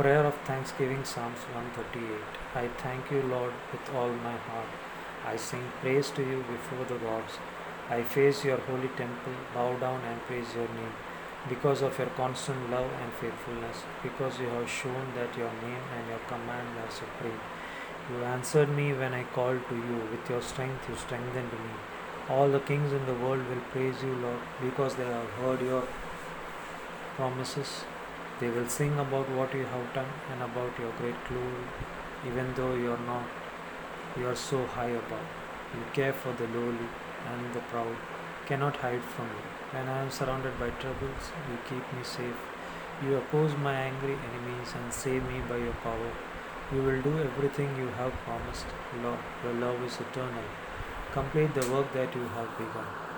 Prayer of Thanksgiving, Psalms 138. I thank you, Lord, with all my heart. I sing praise to you before the gods. I face your holy temple, bow down and praise your name, because of your constant love and faithfulness, because you have shown that your name and your command are supreme. You answered me when I called to you. With your strength, you strengthened me. All the kings in the world will praise you, Lord, because they have heard your promises. They will sing about what you have done and about your great glory, even though you are not. You are so high above. You care for the lowly and the proud, cannot hide from you. When I am surrounded by troubles, you keep me safe. You oppose my angry enemies and save me by your power. You will do everything you have promised. Lord, your love is eternal. Complete the work that you have begun.